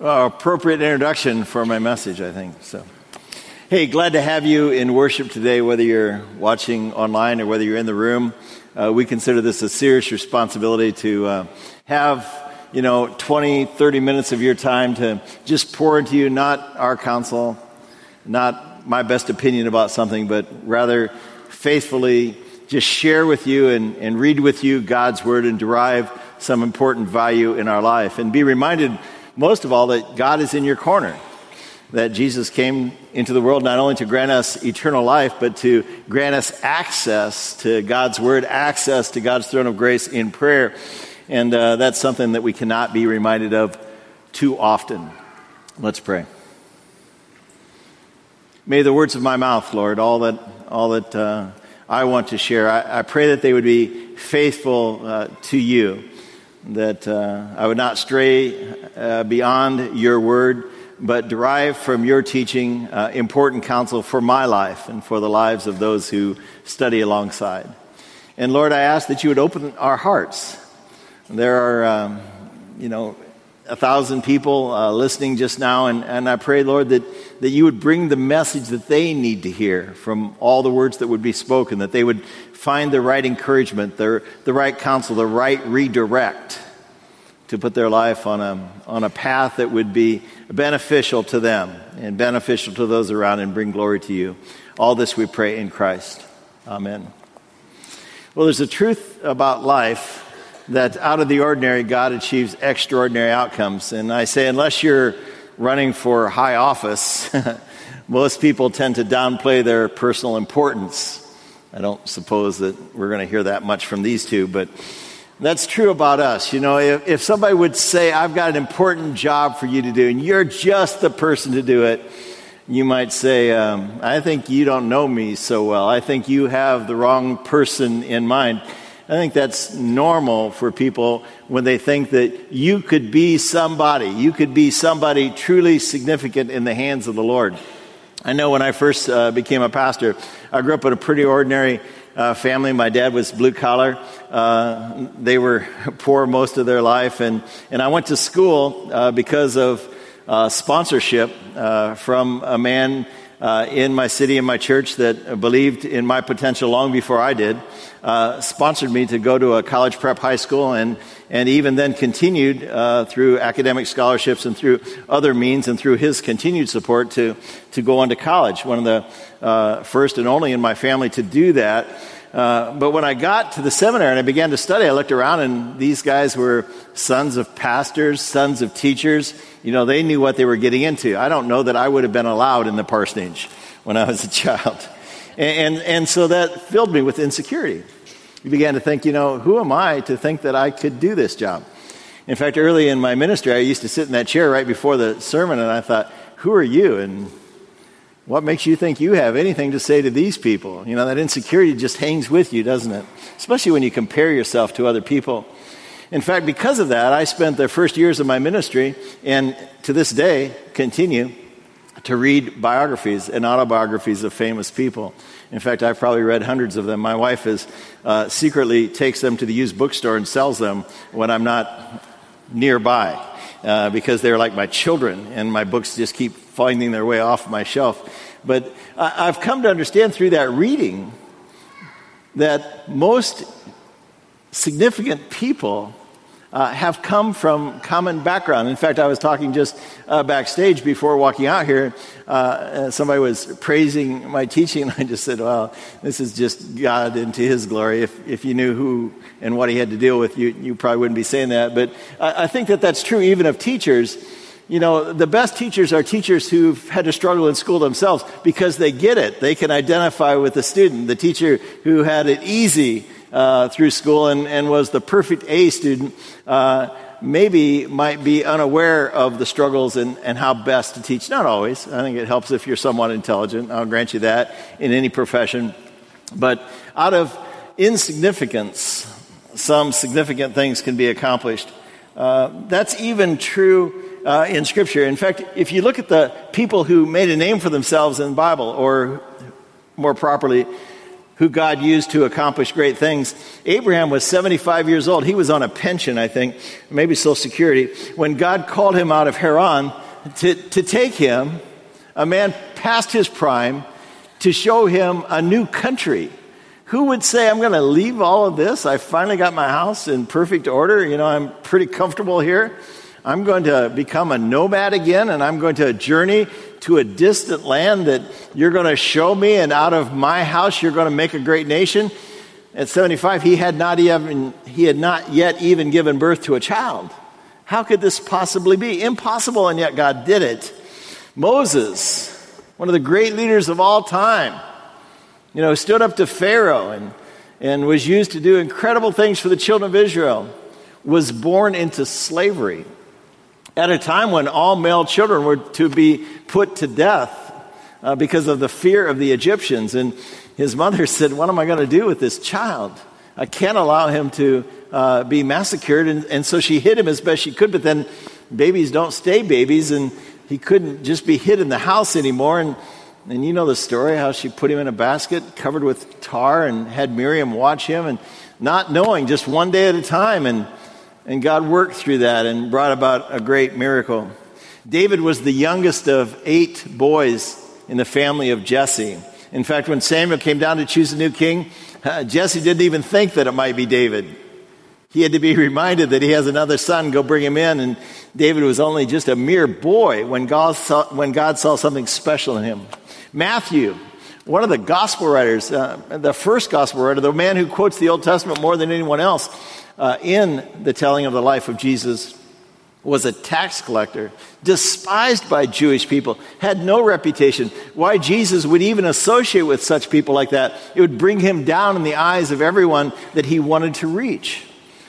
uh, appropriate introduction for my message, I think. So, hey, glad to have you in worship today, whether you're watching online or whether you're in the room. Uh, we consider this a serious responsibility to uh, have, you know, 20, 30 minutes of your time to just pour into you, not our counsel, not my best opinion about something, but rather faithfully just share with you and, and read with you God's Word and derive some important value in our life. And be reminded most of all, that God is in your corner. That Jesus came into the world not only to grant us eternal life, but to grant us access to God's Word, access to God's throne of grace in prayer. And uh, that's something that we cannot be reminded of too often. Let's pray. May the words of my mouth, Lord, all that, all that uh, I want to share, I, I, pray that they would be faithful uh, to you that uh, I would not stray uh, beyond your word, but derive from your teaching uh, important counsel for my life and for the lives of those who study alongside. And Lord, I ask that you would open our hearts. There are, um, you know, a thousand people uh, listening just now, and, and I pray, Lord, that, that you would bring the message that they need to hear from all the words that would be spoken, that they would find the right encouragement, the, the right counsel, the right redirect to put their life on a, on a path that would be beneficial to them and beneficial to those around and bring glory to you. All this we pray in Christ. Amen. Well, there's a truth about life that out of the ordinary, God achieves extraordinary outcomes. And I say, unless you're running for high office, most people tend to downplay their personal importance. I don't suppose that we're going to hear that much from these two, but that's true about us. You know, if, if somebody would say, I've got an important job for you to do, and you're just the person to do it, you might say, um, I think you don't know me so well. I think you have the wrong person in mind. I think that's normal for people when they think that you could be somebody. You could be somebody truly significant in the hands of the Lord. I know when I first uh, became a pastor, I grew up in a pretty ordinary uh, family. My dad was blue collar. Uh, they were poor most of their life. And, and I went to school uh, because of uh, sponsorship uh, from a man uh, in my city and my church that believed in my potential long before I did, uh, sponsored me to go to a college prep high school and, and even then continued uh, through academic scholarships and through other means and through his continued support to, to go on to college. One of the uh, first and only in my family to do that. Uh, but when I got to the seminary and I began to study, I looked around and these guys were sons of pastors, sons of teachers. You know, they knew what they were getting into. I don't know that I would have been allowed in the parsonage when I was a child. And, and, and so that filled me with insecurity. You began to think, you know, who am I to think that I could do this job? In fact, early in my ministry, I used to sit in that chair right before the sermon and I thought, who are you? And what makes you think you have anything to say to these people? You know, that insecurity just hangs with you, doesn't it? Especially when you compare yourself to other people. In fact, because of that, I spent the first years of my ministry and to this day continue to read biographies and autobiographies of famous people. In fact, I've probably read hundreds of them. My wife is uh, secretly takes them to the used bookstore and sells them when I'm not nearby uh, because they're like my children, and my books just keep finding their way off my shelf. But I've come to understand through that reading that most significant people uh, have come from common background. In fact, I was talking just uh, backstage before walking out here. Uh, somebody was praising my teaching, and I just said, "Well, this is just God into His glory. If if you knew who and what He had to deal with, you you probably wouldn't be saying that." But I, I think that that's true even of teachers. You know, the best teachers are teachers who've had to struggle in school themselves because they get it. They can identify with the student. The teacher who had it easy uh, through school and, and, was the perfect A student uh, maybe might be unaware of the struggles and, and, how best to teach. Not always. I think it helps if you're somewhat intelligent. I'll grant you that in any profession. But out of insignificance, some significant things can be accomplished. Uh, that's even true uh, in Scripture. In fact, if you look at the people who made a name for themselves in the Bible, or more properly, who God used to accomplish great things. Abraham was 75 years old. He was on a pension, I think, maybe Social Security, when God called him out of Haran to, to take him, a man past his prime, to show him a new country. Who would say, I'm going to leave all of this? I finally got my house in perfect order. You know, I'm pretty comfortable here. I'm going to become a nomad again and I'm going to journey to a distant land that you're going to show me, and out of my house, you're going to make a great nation. At 75, he had not even, he had not yet even given birth to a child. How could this possibly be? Impossible, and yet God did it. Moses, one of the great leaders of all time, you know, stood up to Pharaoh and, and was used to do incredible things for the children of Israel, was born into slavery at a time when all male children were to be put to death uh, because of the fear of the Egyptians. And his mother said, What am I going to do with this child? I can't allow him to uh, be massacred. And, and so she hid him as best she could, but then babies don't stay babies, and he couldn't just be hid in the house anymore. And, and you know the story how she put him in a basket covered with tar and had Miriam watch him, and not knowing just one day at a time. And and God worked through that and brought about a great miracle. David was the youngest of eight boys in the family of Jesse. In fact, when Samuel came down to choose a new king, uh, Jesse didn't even think that it might be David. He had to be reminded that he has another son, go bring him in. And David was only just a mere boy when God saw, when God saw something special in him. Matthew, one of the gospel writers, uh, the first gospel writer, the man who quotes the Old Testament more than anyone else, uh, in the telling of the life of Jesus was a tax collector, despised by Jewish people, had no reputation. Why Jesus would even associate with such people like that, it would bring him down in the eyes of everyone that he wanted to reach.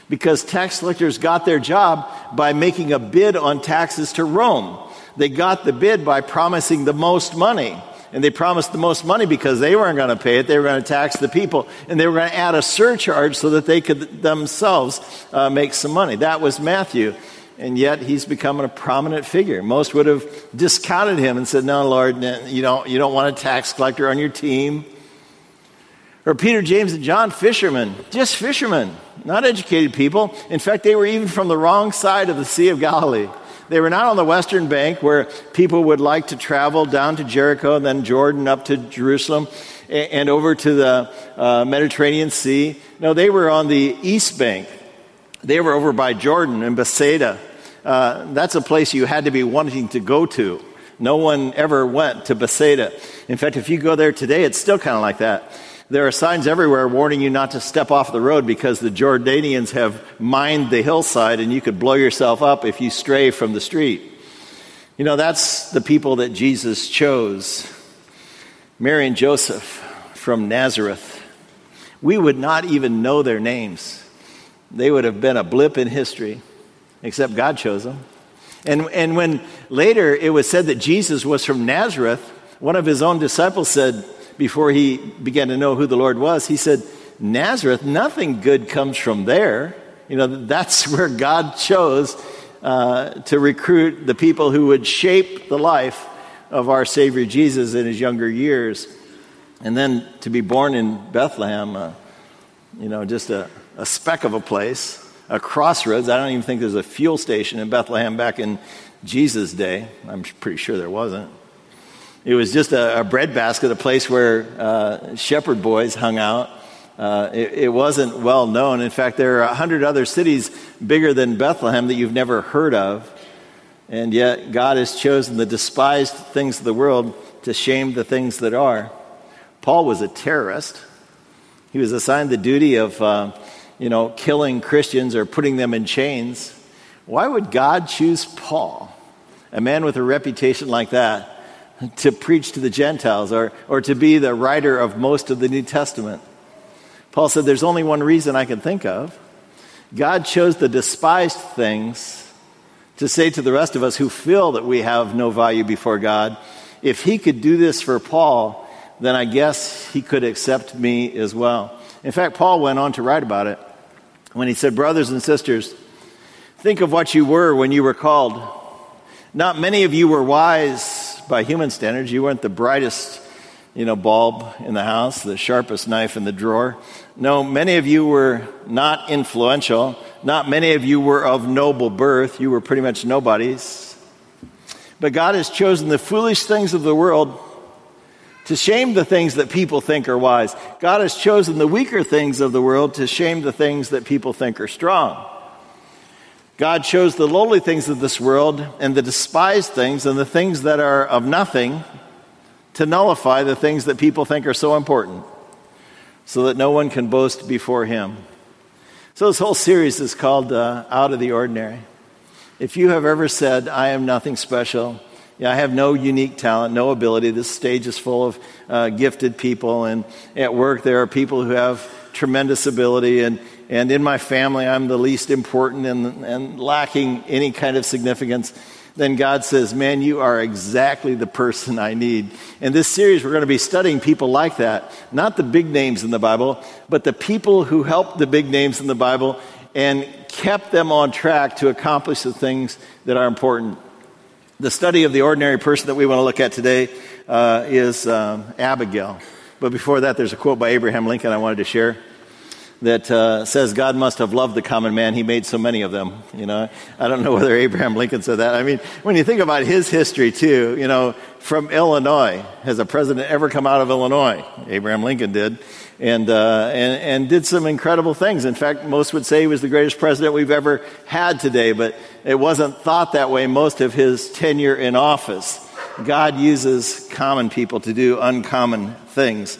Because tax collectors got their job by making a bid on taxes to Rome. They got the bid by promising the most money and they promised the most money because they weren't going to pay it. They were going to tax the people, and they were going to add a surcharge so that they could themselves uh, make some money. That was Matthew, and yet he's becoming a prominent figure. Most would have discounted him and said, "No, Lord, you don't, you don't want a tax collector on your team." Or Peter, James, and John, fishermen, just fishermen, not educated people. In fact, they were even from the wrong side of the Sea of Galilee. They were not on the western bank where people would like to travel down to Jericho then Jordan up to Jerusalem and over to the uh, Mediterranean Sea. No, they were on the east bank. They were over by Jordan and Bethsaida. Uh, that's a place you had to be wanting to go to. No one ever went to Bethsaida. In fact, if you go there today, it's still kind of like that. There are signs everywhere warning you not to step off the road because the Jordanians have mined the hillside and you could blow yourself up if you stray from the street. You know, that's the people that Jesus chose. Mary and Joseph from Nazareth. We would not even know their names. They would have been a blip in history, except God chose them. And, and when later it was said that Jesus was from Nazareth, one of his own disciples said, before he began to know who the Lord was, he said, Nazareth, nothing good comes from there. You know, that's where God chose uh, to recruit the people who would shape the life of our Savior Jesus in his younger years. And then to be born in Bethlehem, uh, you know, just a, a speck of a place, a crossroads. I don't even think there's a fuel station in Bethlehem back in Jesus' day. I'm pretty sure there wasn't. It was just a, a breadbasket, a place where uh, shepherd boys hung out. Uh, it, it, wasn't well known. In fact, there are a hundred other cities bigger than Bethlehem that you've never heard of. And yet, God has chosen the despised things of the world to shame the things that are. Paul was a terrorist. He was assigned the duty of, uh, you know, killing Christians or putting them in chains. Why would God choose Paul, a man with a reputation like that, to preach to the Gentiles or, or to be the writer of most of the New Testament. Paul said, There's only one reason I can think of. God chose the despised things to say to the rest of us who feel that we have no value before God, if he could do this for Paul, then I guess he could accept me as well. In fact, Paul went on to write about it when he said, Brothers and sisters, think of what you were when you were called. Not many of you were wise by human standards. You weren't the brightest you know, bulb in the house, the sharpest knife in the drawer. No, many of you were not influential. Not many of you were of noble birth. You were pretty much nobodies. But God has chosen the foolish things of the world to shame the things that people think are wise. God has chosen the weaker things of the world to shame the things that people think are strong. God chose the lowly things of this world and the despised things and the things that are of nothing to nullify the things that people think are so important so that no one can boast before Him. So, this whole series is called uh, Out of the Ordinary. If you have ever said, I am nothing special, yeah, I have no unique talent, no ability. This stage is full of uh, gifted people, and at work there are people who have tremendous ability, and, and in my family I'm the least important and, and lacking any kind of significance. Then God says, Man, you are exactly the person I need. In this series, we're going to be studying people like that. Not the big names in the Bible, but the people who helped the big names in the Bible and kept them on track to accomplish the things that are important. The study of the ordinary person that we want to look at today uh, is um, Abigail. But before that, there's a quote by Abraham Lincoln I wanted to share that uh, says God must have loved the common man. He made so many of them. You know, I don't know whether Abraham Lincoln said that. I mean, when you think about his history too, you know, from Illinois, has a president ever come out of Illinois? Abraham Lincoln did, and uh, and and did some incredible things. In fact, most would say he was the greatest president we've ever had today. But it wasn't thought that way most of his tenure in office. God uses common people to do uncommon things.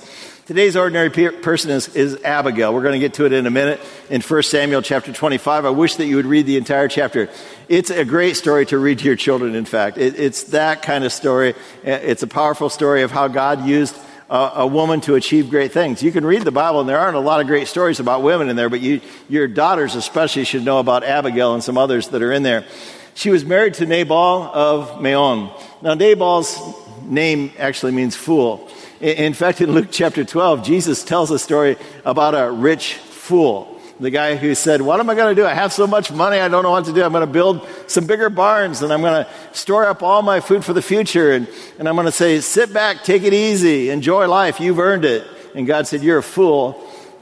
Today's ordinary person is, is Abigail. We're going to get to it in a minute in 1 Samuel chapter 25. I wish that you would read the entire chapter. It's a great story to read to your children, in fact. It, it's that kind of story. Uh, it's a powerful story of how God used a, a, woman to achieve great things. You can read the Bible, and there aren't a lot of great stories about women in there, but you, your daughters especially should know about Abigail and some others that are in there. She was married to Nabal of Maon. Now, Nabal's name actually means fool. In fact, in Luke chapter 12, Jesus tells a story about a rich fool. The guy who said, What am I going to do? I have so much money, I don't know what to do. I'm going to build some bigger barns and I'm going to store up all my food for the future. And, and I'm going to say, Sit back, take it easy, enjoy life, you've earned it. And God said, You're a fool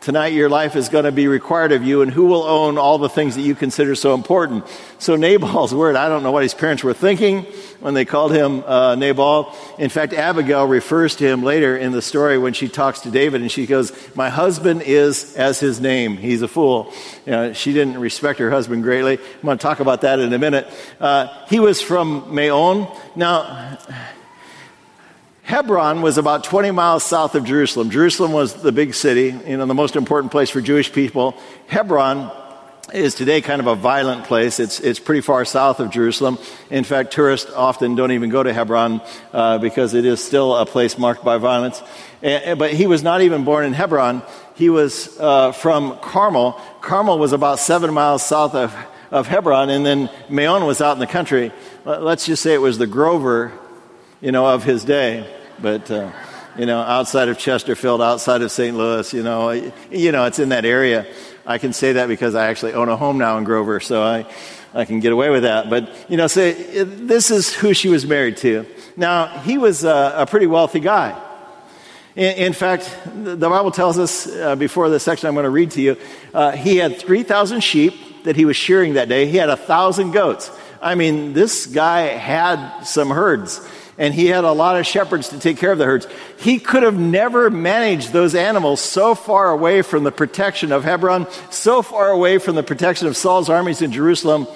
tonight your life is going to be required of you, and who will own all the things that you consider so important? So, Nabal's word, I don't know what his parents were thinking when they called him uh, Nabal. In fact, Abigail refers to him later in the story when she talks to David, and she goes, My husband is as his name. He's a fool. You know, she didn't respect her husband greatly. I'm going to talk about that in a minute. Uh, he was from Maon. Now, Hebron was about 20 miles south of Jerusalem. Jerusalem was the big city, you know, the most important place for Jewish people. Hebron is today kind of a violent place. It's, it's pretty far south of Jerusalem. In fact, tourists often don't even go to Hebron uh, because it is still a place marked by violence. And, but he was not even born in Hebron. He was uh, from Carmel. Carmel was about seven miles south of, of Hebron, and then Maon was out in the country. Let's just say it was the Grover, you know, of his day but uh, you know, outside of Chesterfield, outside of St. Louis, you know, you know, it's in that area. I can say that because I actually own a home now in Grover, so I, I can get away with that. But you know, say so this is who she was married to. Now, he was a, a pretty wealthy guy. In, in, fact, the Bible tells us uh, before the section I'm going to read to you, uh, he had 3,000 sheep that he was shearing that day. He had a thousand goats. I mean, this guy had some herds and he had a lot of shepherds to take care of the herds. He could have never managed those animals so far away from the protection of Hebron, so far away from the protection of Saul's armies in Jerusalem,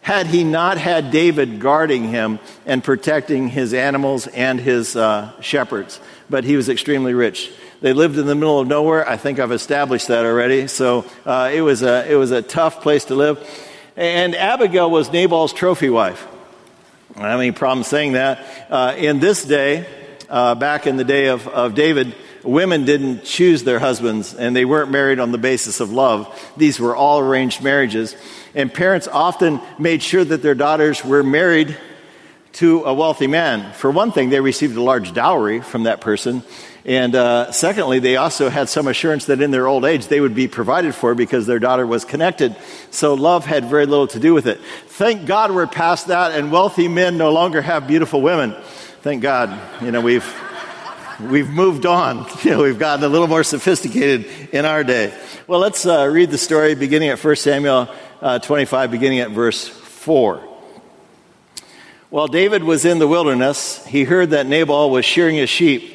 had he not had David guarding him and protecting his animals and his uh, shepherds. But he was extremely rich. They lived in the middle of nowhere. I think I've established that already. So uh, it, was a, it was a tough place to live. And Abigail was Nabal's trophy wife. I don't have any problem saying that. Uh, in this day, uh, back in the day of, of David, women didn't choose their husbands and they weren't married on the basis of love. These were all arranged marriages. And parents often made sure that their daughters were married to a wealthy man. For one thing, they received a large dowry from that person. And uh, secondly, they also had some assurance that in their old age they would be provided for because their daughter was connected. So love had very little to do with it. Thank God we're past that, and wealthy men no longer have beautiful women. Thank God. You know, we've we've moved on. You know, we've gotten a little more sophisticated in our day. Well, let's uh, read the story beginning at 1 Samuel uh, 25, beginning at verse 4. While David was in the wilderness, he heard that Nabal was shearing his sheep.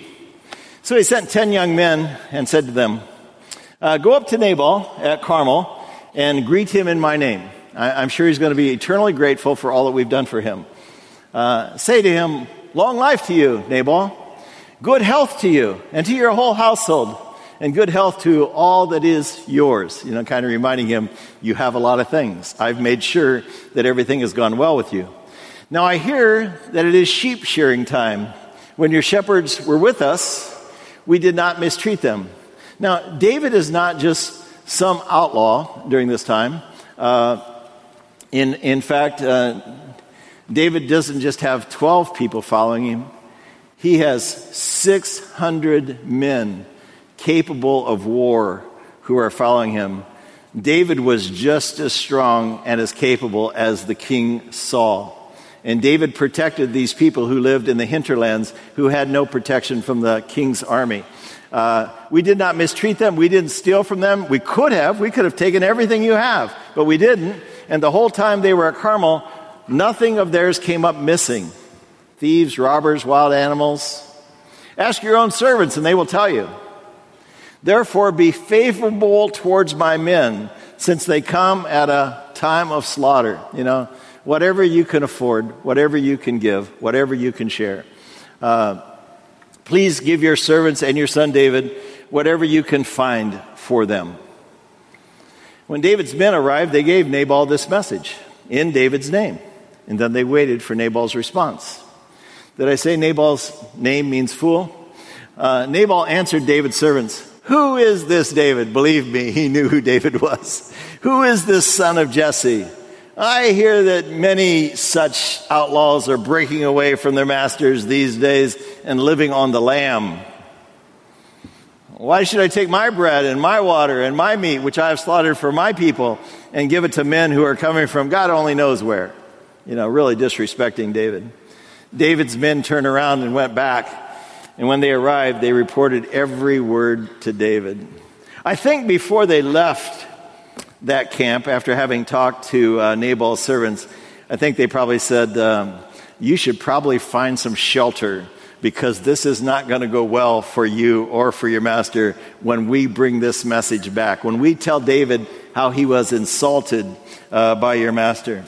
So he sent ten young men and said to them, uh, Go up to Nabal at Carmel and greet him in my name. I, am sure he's going to be eternally grateful for all that we've done for him. Uh, say to him, Long life to you, Nabal. Good health to you and to your whole household, and good health to all that is yours. You know, kind of reminding him, You have a lot of things. I've made sure that everything has gone well with you. Now I hear that it is sheep shearing time. When your shepherds were with us, we did not mistreat them. Now, David is not just some outlaw during this time. Uh, in, in fact, uh, David doesn't just have 12 people following him, he has 600 men capable of war who are following him. David was just as strong and as capable as the king Saul. And David protected these people who lived in the hinterlands who had no protection from the king's army. Uh, we did not mistreat them. We didn't steal from them. We could have. We could have taken everything you have, but we didn't. And the whole time they were at Carmel, nothing of theirs came up missing. Thieves, robbers, wild animals. Ask your own servants, and they will tell you. Therefore, be favorable towards my men, since they come at a time of slaughter. You know, whatever you can afford, whatever you can give, whatever you can share. Uh, please give your servants and your son David whatever you can find for them. When David's men arrived, they gave Nabal this message in David's name, and then they waited for Nabal's response. Did I say Nabal's name means fool? Uh, Nabal answered David's servants, Who is this David? Believe me, he knew who David was. Who is this son of Jesse? I hear that many such outlaws are breaking away from their masters these days and living on the lam. Why should I take my bread and my water and my meat, which I have slaughtered for my people, and give it to men who are coming from God only knows where? You know, really disrespecting David. David's men turned around and went back. And when they arrived, they reported every word to David. I think before they left that camp after having talked to uh, Nabal's servants. I think they probably said, um, You should probably find some shelter because this is not going to go well for you or for your master when we bring this message back. When we tell David how he was insulted uh, by your master.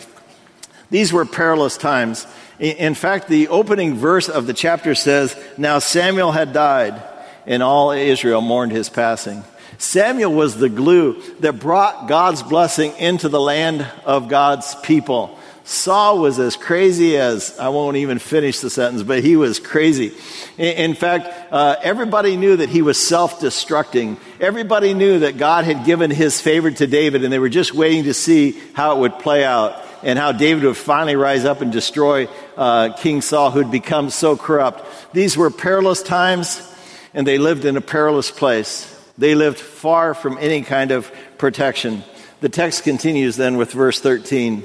These were perilous times. In fact, the opening verse of the chapter says, Now Samuel had died, and all Israel mourned his passing. Samuel was the glue that brought God's blessing into the land of God's people. Saul was as crazy as, I won't even finish the sentence, but he was crazy. In, fact, uh, everybody knew that he was self destructing. Everybody knew that God had given his favor to David, and they were just waiting to see how it would play out and how David would finally rise up and destroy uh, King Saul, who'd become so corrupt. These were perilous times, and they lived in a perilous place. They lived far from any kind of protection. The text continues then with verse 13.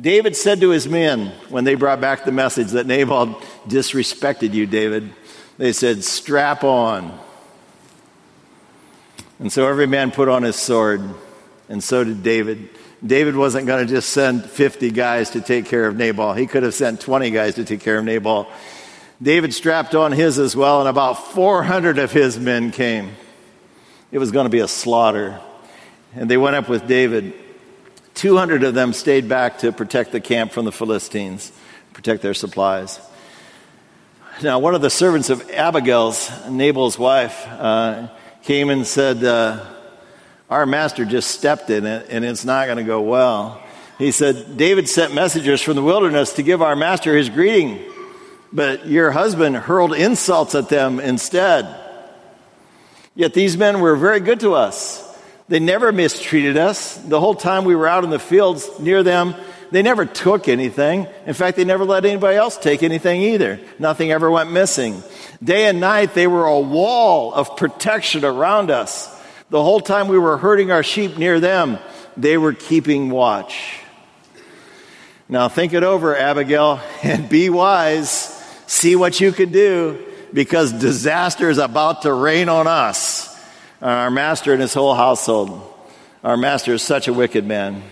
David said to his men when they brought back the message that Nabal disrespected you, David, they said, Strap on. And so every man put on his sword, and so did David. David wasn't going to just send 50 guys to take care of Nabal. He could have sent 20 guys to take care of Nabal. David strapped on his as well, and about 400 of his men came. It was going to be a slaughter. And they went up with David. 200 of them stayed back to protect the camp from the Philistines, protect their supplies. Now, one of the servants of Abigail's, Nabal's wife, uh, came and said, uh, Our master just stepped in it, and it's not going to go well. He said, David sent messengers from the wilderness to give our master his greeting, but your husband hurled insults at them instead. Yet these men were very good to us. They never mistreated us. The whole time we were out in the fields near them, they never took anything. In fact, they never let anybody else take anything either. Nothing ever went missing. Day and night, they were a wall of protection around us. The whole time we were herding our sheep near them, they were keeping watch. Now think it over, Abigail, and be wise. See what you can do because disaster is about to rain on us, our master and his whole household. Our master is such a wicked man.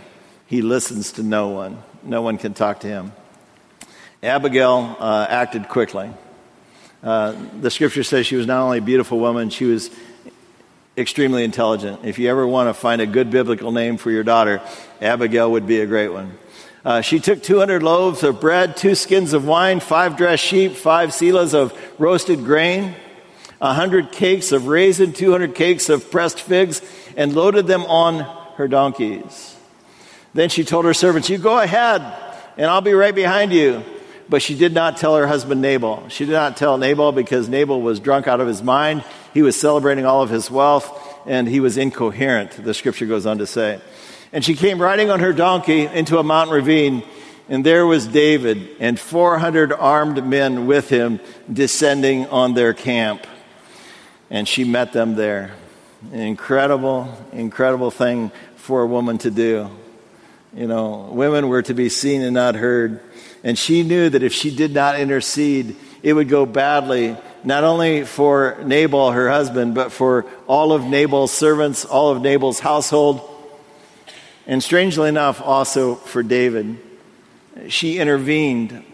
He listens to no one. No one can talk to him. Abigail uh, acted quickly. Uh, the scripture says she was not only a beautiful woman, she was extremely intelligent. If you ever want to find a good biblical name for your daughter, Abigail would be a great one. Uh, she took 200 loaves of bread, two skins of wine, five dressed sheep, five seahs of roasted grain, 100 cakes of raisin, 200 cakes of pressed figs, and loaded them on her donkeys. Then she told her servants, You go ahead, and I'll be right behind you. But she did not tell her husband Nabal. She did not tell Nabal because Nabal was drunk out of his mind. He was celebrating all of his wealth, and he was incoherent, the scripture goes on to say. And she came riding on her donkey into a mountain ravine, and there was David and 400 armed men with him descending on their camp. And she met them there. An incredible, incredible thing for a woman to do. You know, women were to be seen and not heard. And she knew that if she did not intercede, it would go badly, not only for Nabal, her husband, but for all of Nabal's servants, all of Nabal's household, and strangely enough, also for David. She intervened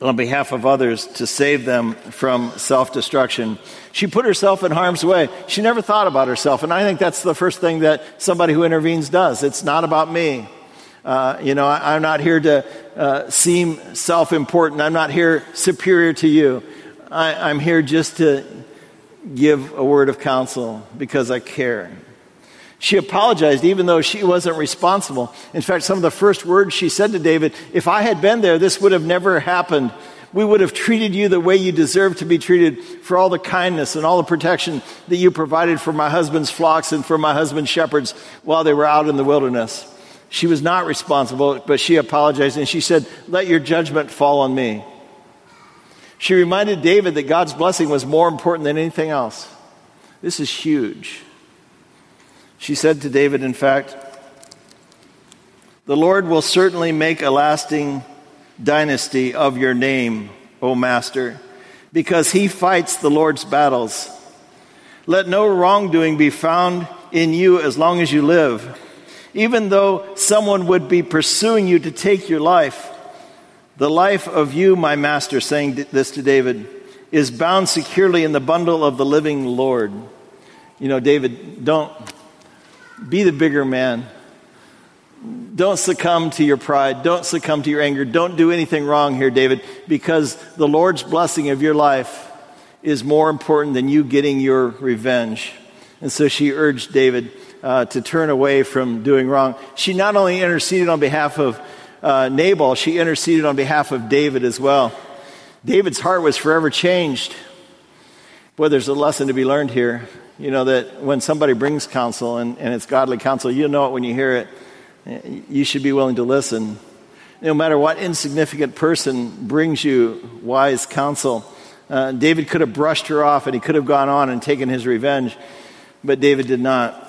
on behalf of others to save them from self destruction. She put herself in harm's way. She never thought about herself. And I think that's the first thing that somebody who intervenes does. It's not about me. Uh, you know, I, am not here to uh, seem self important. I'm not here superior to you. I, I'm here just to give a word of counsel because I care. She apologized even though she wasn't responsible. In fact, some of the first words she said to David, If I had been there, this would have never happened. We would have treated you the way you deserve to be treated for all the kindness and all the protection that you provided for my husband's flocks and for my husband's shepherds while they were out in the wilderness. She was not responsible, but she apologized and she said, Let your judgment fall on me. She reminded David that God's blessing was more important than anything else. This is huge. She said to David, in fact, The Lord will certainly make a lasting dynasty of your name, O Master, because he fights the Lord's battles. Let no wrongdoing be found in you as long as you live even though someone would be pursuing you to take your life, the life of you, my master, saying this to David, is bound securely in the bundle of the living Lord. You know, David, don't be the bigger man. Don't succumb to your pride. Don't succumb to your anger. Don't do anything wrong here, David, because the Lord's blessing of your life is more important than you getting your revenge. And so she urged David uh, to turn away from doing wrong. She not only interceded on behalf of uh, Nabal, she interceded on behalf of David as well. David's heart was forever changed. Boy, there's a lesson to be learned here. You know that when somebody brings counsel and, and it's godly counsel, you know it when you hear it. You should be willing to listen. No matter what insignificant person brings you wise counsel, uh, David could have brushed her off and he could have gone on and taken his revenge, but David did not.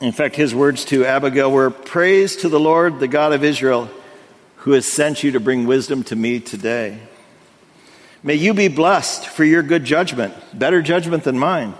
In fact, his words to Abigail were Praise to the Lord, the God of Israel, who has sent you to bring wisdom to me today. May you be blessed for your good judgment, better judgment than mine,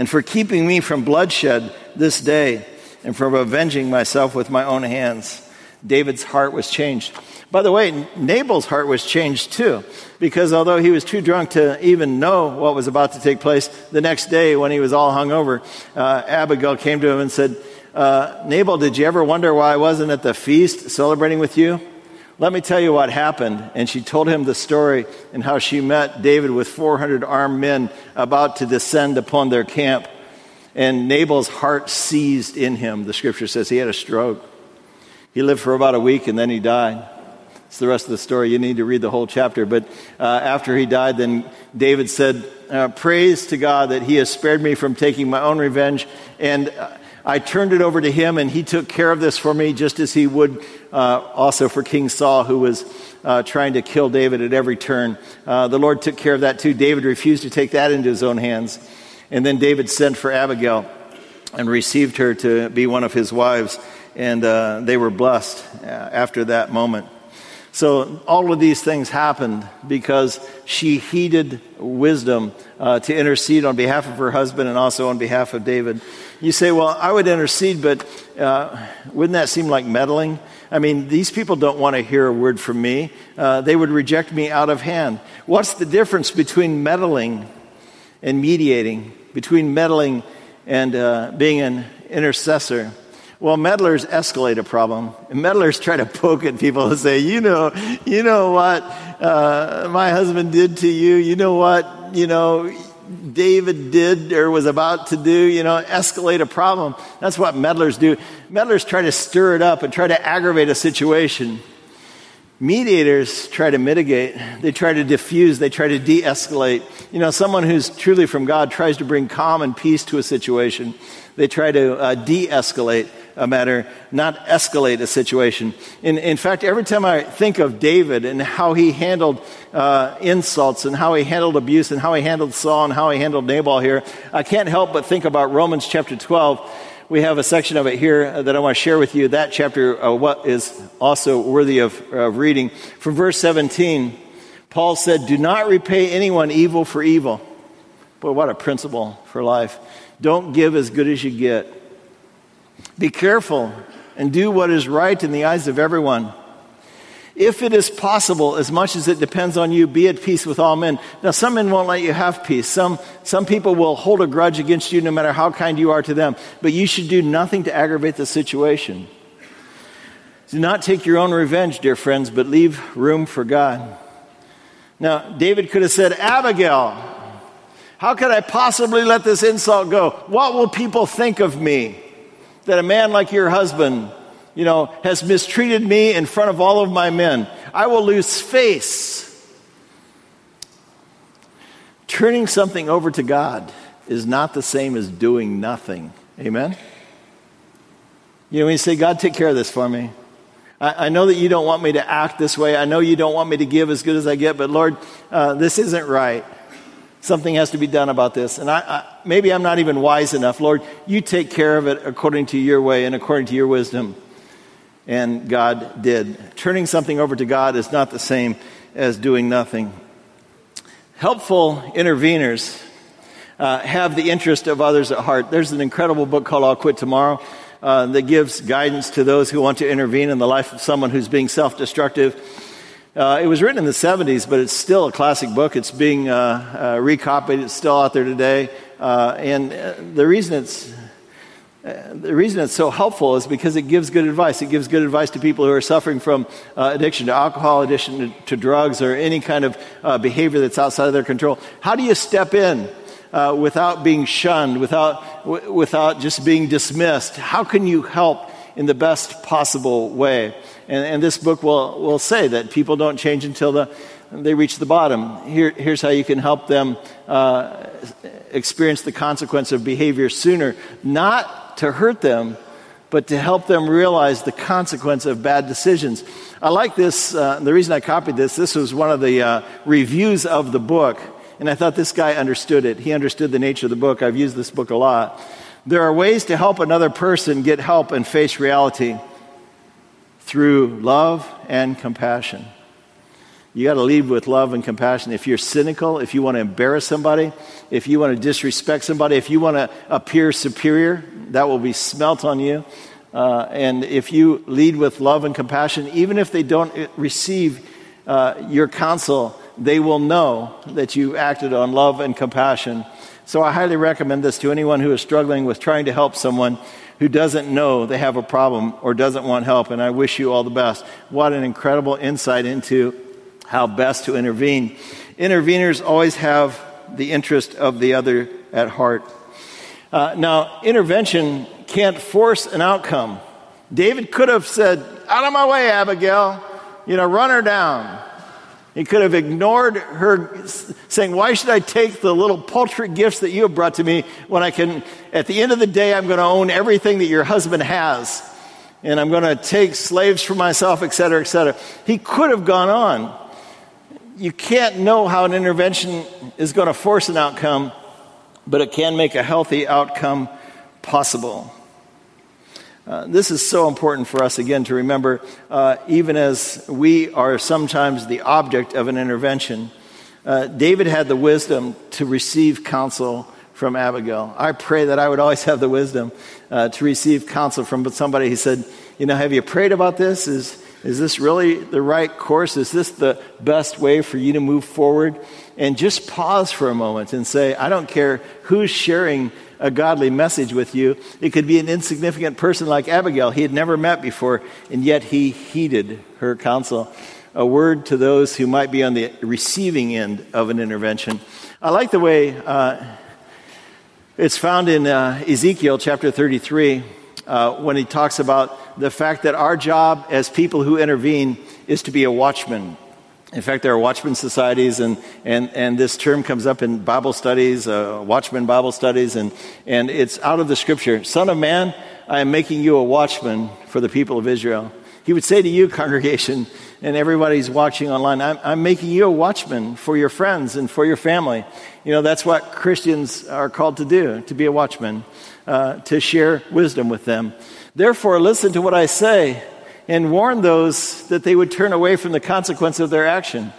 and for keeping me from bloodshed this day and from avenging myself with my own hands. David's heart was changed. By the way, Nabal's heart was changed too, because although he was too drunk to even know what was about to take place, the next day when he was all hungover, uh, Abigail came to him and said, uh, Nabal, did you ever wonder why I wasn't at the feast celebrating with you? Let me tell you what happened. And she told him the story and how she met David with 400 armed men about to descend upon their camp. And Nabal's heart seized in him. The scripture says he had a stroke. He lived for about a week and then he died. It's the rest of the story. You need to read the whole chapter. But uh, after he died, then David said, uh, Praise to God that he has spared me from taking my own revenge. And uh, I turned it over to him, and he took care of this for me, just as he would uh, also for King Saul, who was uh, trying to kill David at every turn. Uh, the Lord took care of that too. David refused to take that into his own hands. And then David sent for Abigail and received her to be one of his wives. And they were blessed after that moment. So all of these things happened because she heeded wisdom uh, to intercede on behalf of her husband and also on behalf of David. You say, well, I would intercede, but uh, wouldn't that seem like meddling? I mean, these people don't want to hear a word from me. Uh, they would reject me out of hand. What's the difference between meddling and mediating, between meddling and uh, being an intercessor? Well, meddlers escalate a problem. Meddlers try to poke at people and say, you know, you know what uh, my husband did to you. You know what, you know, David did or was about to do, you know, escalate a problem. That's what meddlers do. Meddlers try to stir it up and try to aggravate a situation. Mediators try to mitigate, they try to diffuse, they try to de escalate. You know, someone who's truly from God tries to bring calm and peace to a situation. They try to uh, de escalate a matter, not escalate a situation. In, in fact, every time I think of David and how he handled uh, insults and how he handled abuse and how he handled Saul and how he handled Nabal here, I can't help but think about Romans chapter 12. We have a section of it here that I want to share with you. That chapter, uh, what is also worthy of, of reading. From verse 17, Paul said, Do not repay anyone evil for evil. Boy, what a principle for life. Don't give as good as you get. Be careful and do what is right in the eyes of everyone. If it is possible, as much as it depends on you, be at peace with all men. Now, some men won't let you have peace. Some, some people will hold a grudge against you no matter how kind you are to them. But you should do nothing to aggravate the situation. Do not take your own revenge, dear friends, but leave room for God. Now, David could have said, Abigail, how could I possibly let this insult go? What will people think of me? That a man like your husband, you know, has mistreated me in front of all of my men. I will lose face. Turning something over to God is not the same as doing nothing. Amen? You know, when you say, God, take care of this for me. I, know that you don't want me to act this way. I know you don't want me to give as good as I get, but Lord, uh, this isn't right. Something has to be done about this. And I, I, maybe I'm not even wise enough. Lord, you take care of it according to your way and according to your wisdom. And God did. Turning something over to God is not the same as doing nothing. Helpful interveners uh, have the interest of others at heart. There's an incredible book called I'll Quit Tomorrow uh, that gives guidance to those who want to intervene in the life of someone who's being self destructive. Uh, it was written in the 70s, but it's still a classic book. It's being uh, uh, recopied. It's still out there today. Uh, and uh, the reason it's uh, the reason it's so helpful is because it gives good advice. It gives good advice to people who are suffering from addiction to alcohol, addiction to, to, drugs, or any kind of behavior that's outside of their control. How do you step in without being shunned, without, w- without just being dismissed? How can you help in the best possible way? And, and this book will, will say that people don't change until the, they reach the bottom. Here, here's how you can help them uh, experience the consequence of behavior sooner, not to hurt them, but to help them realize the consequence of bad decisions. I like this. Uh, the reason I copied this, this was one of the uh, reviews of the book, and I thought this guy understood it. He understood the nature of the book. I've used this book a lot. There are ways to help another person get help and face reality through love and compassion. You got to lead with love and compassion. If you're cynical, if you want to embarrass somebody, if you want to disrespect somebody, if you want to appear superior, that will be smelt on you. Uh, and if you lead with love and compassion, even if they don't receive uh, your counsel, they will know that you acted on love and compassion. So I highly recommend this to anyone who is struggling with trying to help someone who doesn't know they have a problem or doesn't want help, and I wish you all the best. What an incredible insight into how best to intervene. Interveners always have the interest of the other at heart. Uh, now, intervention can't force an outcome. David could have said, Out of my way, Abigail, you know, run her down. He could have ignored her saying, Why should I take the little paltry gifts that you have brought to me when I can, at the end of the day, I'm going to own everything that your husband has and I'm going to take slaves for myself, et cetera, et cetera. He could have gone on. You can't know how an intervention is going to force an outcome, but it can make a healthy outcome possible. Uh, this is so important for us again to remember, uh, even as we are sometimes the object of an intervention. Uh, David had the wisdom to receive counsel from Abigail. I pray that I would always have the wisdom uh, to receive counsel from somebody who said, You know, have you prayed about this? Is, is this really the right course? Is this the best way for you to move forward? And just pause for a moment and say, I don't care who's sharing a godly message with you. It could be an insignificant person like Abigail he had never met before, and yet he heeded her counsel. A word to those who might be on the receiving end of an intervention. I like the way uh, it's found in uh, Ezekiel chapter 33 uh, when he talks about the fact that our job as people who intervene is to be a watchman. In fact, there are watchman societies, and, and, and this term comes up in Bible studies, uh, watchman Bible studies, and, and it's out of the scripture. Son of man, I am making you a watchman for the people of Israel. He would say to you, congregation, and everybody's watching online, I'm, I'm, making you a watchman for your friends and for your family. You know, that's what Christians are called to do, to be a watchman, uh, to share wisdom with them. Therefore, listen to what I say and warn those that they would turn away from the consequence of their action.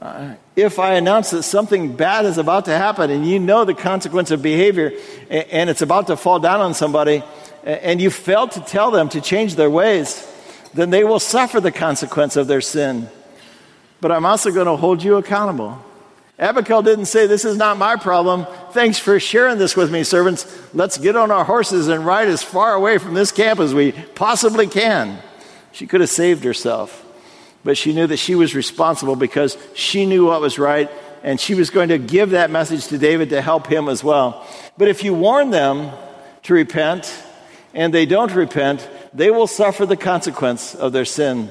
Uh, if I announce that something bad is about to happen and you know the consequence of behavior and it's about to fall down on somebody and you fail to tell them to change their ways, then they will suffer the consequence of their sin. But I'm also going to hold you accountable. Abigail didn't say, This is not my problem. Thanks for sharing this with me, servants. Let's get on our horses and ride as far away from this camp as we possibly can. She could have saved herself, but she knew that she was responsible because she knew what was right and she was going to give that message to David to help him as well. But if you warn them to repent and they don't repent, they will suffer the consequence of their sin,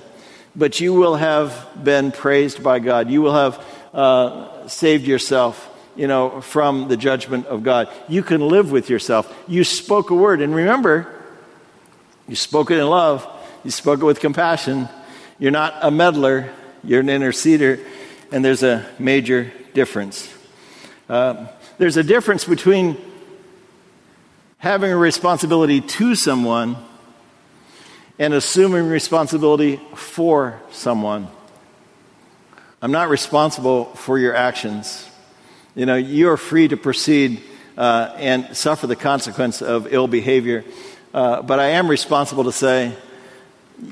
but you will have been praised by God. You will have uh, saved yourself, you know, from the judgment of God. You can live with yourself. You spoke a word, and remember, you spoke it in love. You spoke it with compassion. You're not a meddler. You're an interceder, and there's a major difference. Uh, there's a difference between having a responsibility to someone and assuming responsibility for someone. I'm not responsible for your actions. You know, you are free to proceed uh, and suffer the consequence of ill behavior. Uh, but I am responsible to say,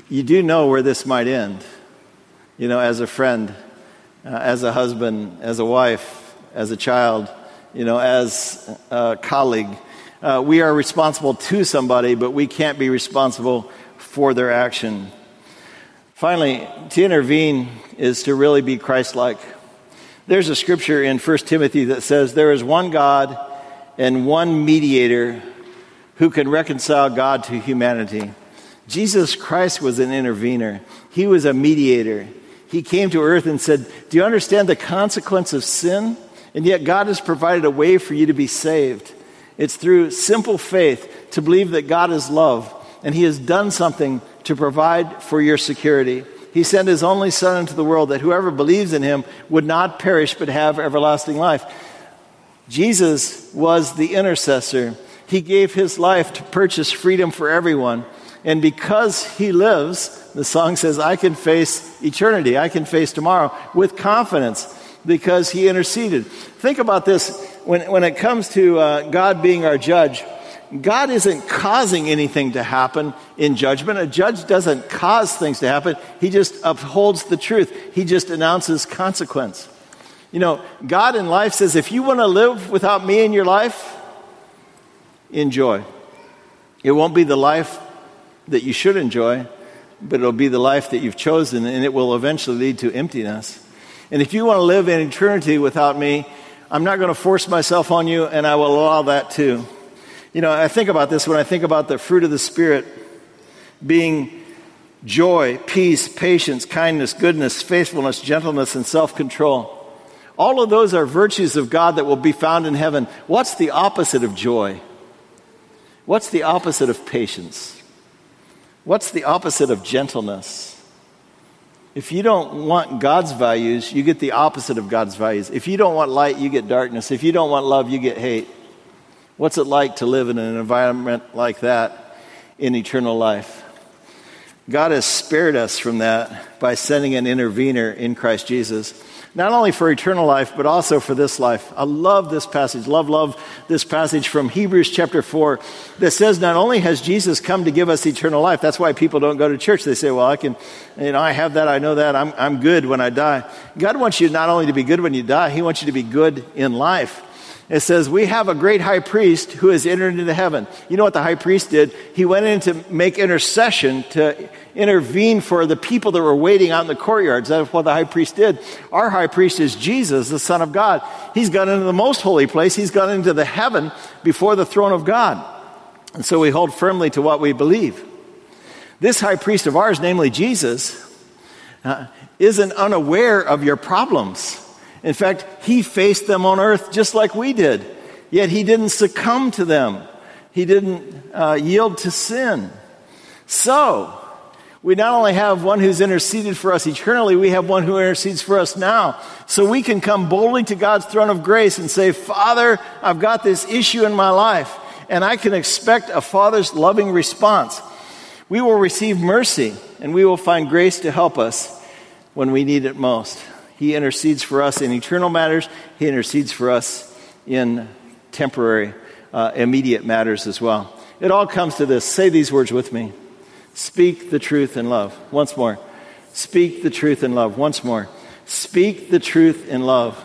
you do know where this might end. You know, as a friend, uh, as a husband, as a wife, as a child, you know, as a colleague. Uh, we are responsible to somebody, but we can't be responsible for their action. Finally, to intervene is to really be Christ like. There's a scripture in 1 Timothy that says, There is one God and one mediator who can reconcile God to humanity. Jesus Christ was an intervener, He was a mediator. He came to earth and said, Do you understand the consequence of sin? And yet, God has provided a way for you to be saved. It's through simple faith to believe that God is love and he has done something to provide for your security. He sent his only Son into the world that whoever believes in him would not perish but have everlasting life. Jesus was the intercessor. He gave his life to purchase freedom for everyone. And because he lives, the song says, I can face eternity, I can face tomorrow with confidence because he interceded. Think about this when, when it comes to uh, God being our judge. God isn't causing anything to happen in judgment. A judge doesn't cause things to happen, he just upholds the truth, he just announces consequence. You know, God in life says, if you want to live without me in your life, enjoy. It won't be the life that you should enjoy, but it'll be the life that you've chosen, and it will eventually lead to emptiness. And if you want to live in eternity without me, I'm not going to force myself on you, and I will allow that too. You know, I think about this when I think about the fruit of the Spirit being joy, peace, patience, kindness, goodness, faithfulness, gentleness, and self control. All of those are virtues of God that will be found in heaven. What's the opposite of joy? What's the opposite of patience? What's the opposite of gentleness? If you don't want God's values, you get the opposite of God's values. If you don't want light, you get darkness. If you don't want love, you get hate. What's it like to live in an environment like that? in eternal life. God has spared us from that by sending an intervener in Christ Jesus not only for eternal life, but also for this life. I love this passage. Love, love this passage from Hebrews chapter 4 that says not only has Jesus come to give us eternal life, that's why people don't go to church. They say, well, I can, you know, I have that, I know that, I'm, I'm good when I die. God wants you not only to be good when you die, He wants you to be good in life. It says, We have a great high priest who has entered into heaven. You know what the high priest did? He went in to make intercession to intervene for the people that were waiting out in the courtyards. That's what the high priest did. Our high priest is Jesus, the Son of God. He's gone into the most holy place, he's gone into the heaven before the throne of God. And so we hold firmly to what we believe. This high priest of ours, namely Jesus, uh, isn't unaware of your problems. In fact, he faced them on earth just like we did, yet he didn't succumb to them. He didn't uh, yield to sin. So, we not only have one who's interceded for us eternally, we have one who intercedes for us now. So we can come boldly to God's throne of grace and say, Father, I've got this issue in my life, and I can expect a father's loving response. We will receive mercy, and we will find grace to help us when we need it most. He intercedes for us in eternal matters, He intercedes for us in temporary, uh, immediate matters as well. It all comes to this. Say these words with me Speak the truth in love. Once more. Speak the truth in love. Once more. Speak the truth in love.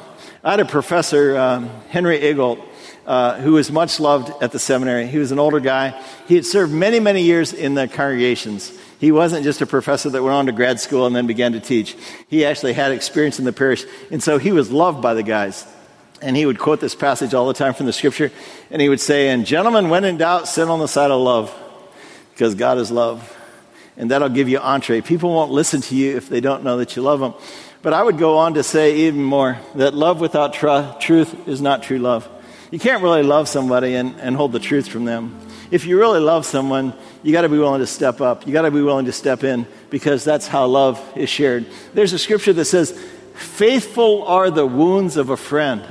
I had a professor, um, Henry Eagle, uh, who was much loved at the seminary. He was an older guy. He had served many, many years in the congregations. He wasn't just a professor that went on to grad school and then began to teach. He actually had experience in the parish, and so he was loved by the guys. And he would quote this passage all the time from the scripture, and he would say, And gentlemen, when in doubt, sit on the side of love, because God is love. And that'll give you entree. People won't listen to you if they don't know that you love them. But I would go on to say even more that love without tr- truth is not true love. You can't really love somebody and, and hold the truth from them if you really love someone, you got to be willing to step up. You got to be willing to step in because that's how love is shared. There's a scripture that says, Faithful are the wounds of a friend.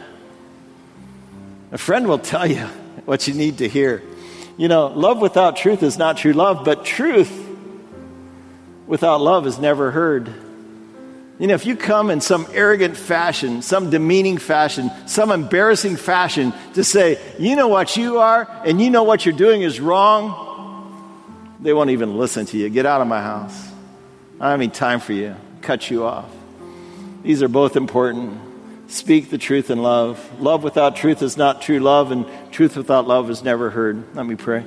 A friend will tell you what you need to hear. You know, love without truth is not true love, but truth without love is never heard. You know, if you come in some arrogant fashion, some demeaning fashion, some embarrassing fashion to say, you know what you are and you know what you're doing is wrong, they won't even listen to you. Get out of my house. I don't have any time for you. Cut you off. These are both important. Speak the truth in love. Love without truth is not true love, and truth without love is never heard. Let me pray.